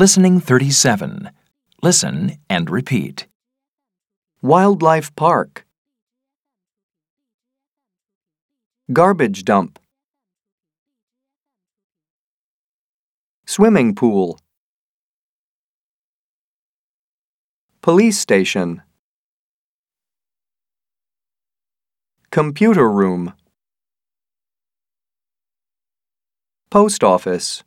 Listening 37. Listen and repeat. Wildlife Park. Garbage dump. Swimming pool. Police station. Computer room. Post office.